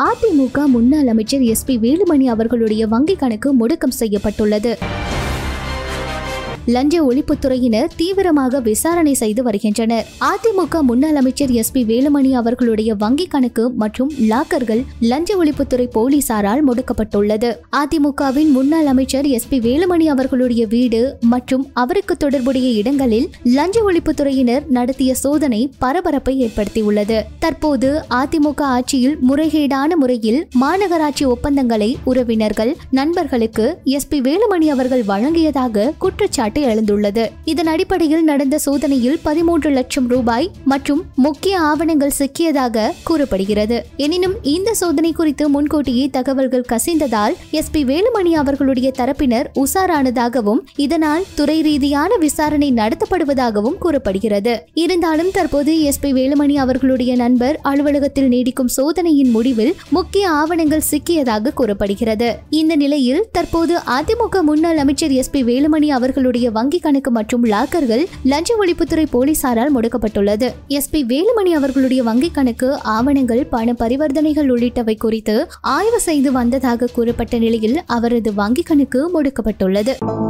அதிமுக முன்னாள் அமைச்சர் S B Velumani அவர்களுடைய வங்கி கணக்கு முடக்கம் செய்யப்பட்டுள்ளது. லஞ்ச ஒழிப்புத்துறையினர் தீவிரமாக விசாரணை செய்து வருகின்றனர். அதிமுக முன்னாள் அமைச்சர் எஸ் பி வேலுமணி அவர்களுடைய வங்கி கணக்கு மற்றும் லாக்கர்கள் லஞ்ச ஒழிப்புத்துறை போலீசாரால் முடக்கப்பட்டுள்ளது. அதிமுகவின் முன்னாள் அமைச்சர் எஸ் பி வேலுமணி அவர்களுடைய வீடு மற்றும் அவருக்கு தொடர்புடைய இடங்களில் லஞ்ச ஒழிப்புத்துறையினர் நடத்திய சோதனை பரபரப்பை ஏற்படுத்தியுள்ளது. தற்போது அதிமுக ஆட்சியில் முறைகேடான முறையில் மாநகராட்சி ஒப்பந்தங்களை உறவினர்கள் நண்பர்களுக்கு எஸ் பி வேலுமணி அவர்கள் வழங்கியதாக குற்றச்சாட்டு குற்றச்சாட்டு எழுந்துள்ளது. இதன் அடிப்படையில் நடந்த சோதனையில் பதிமூன்று லட்சம் ரூபாய் மற்றும் முக்கிய ஆவணங்கள் சிக்கியதாக கூறப்படுகிறது. எனினும் இந்த சோதனை குறித்து முன்கூட்டியே தகவல்கள் கசிந்ததால் எஸ் பி வேலுமணி அவர்களுடைய தரப்பினர் உசாரானதாகவும் இதனால் துறை ரீதியான விசாரணை நடத்தப்படுவதாகவும் கூறப்படுகிறது. இருந்தாலும் தற்போது எஸ் பி வேலுமணி அவர்களுடைய நண்பர் அலுவலகத்தில் நீடிக்கும் சோதனையின் முடிவில் முக்கிய ஆவணங்கள் சிக்கியதாக கூறப்படுகிறது. இந்த நிலையில் தற்போது அதிமுக முன்னாள் அமைச்சர் எஸ் பி வேலுமணி அவர்களுடைய வங்கி கணக்கு மற்றும் லாக்கர்கள் லஞ்ச ஒழிப்புத்துறை போலீசாரால் முடக்கப்பட்டுள்ளது. எஸ். பி. வேலுமணி அவர்களுடைய வங்கி கணக்கு ஆவணங்கள் பண பரிவர்த்தனைகள் உள்ளிட்டவை குறித்து ஆய்வு செய்து வந்ததாக கூறப்பட்ட நிலையில் அவரது வங்கி கணக்கு முடக்கப்பட்டுள்ளது.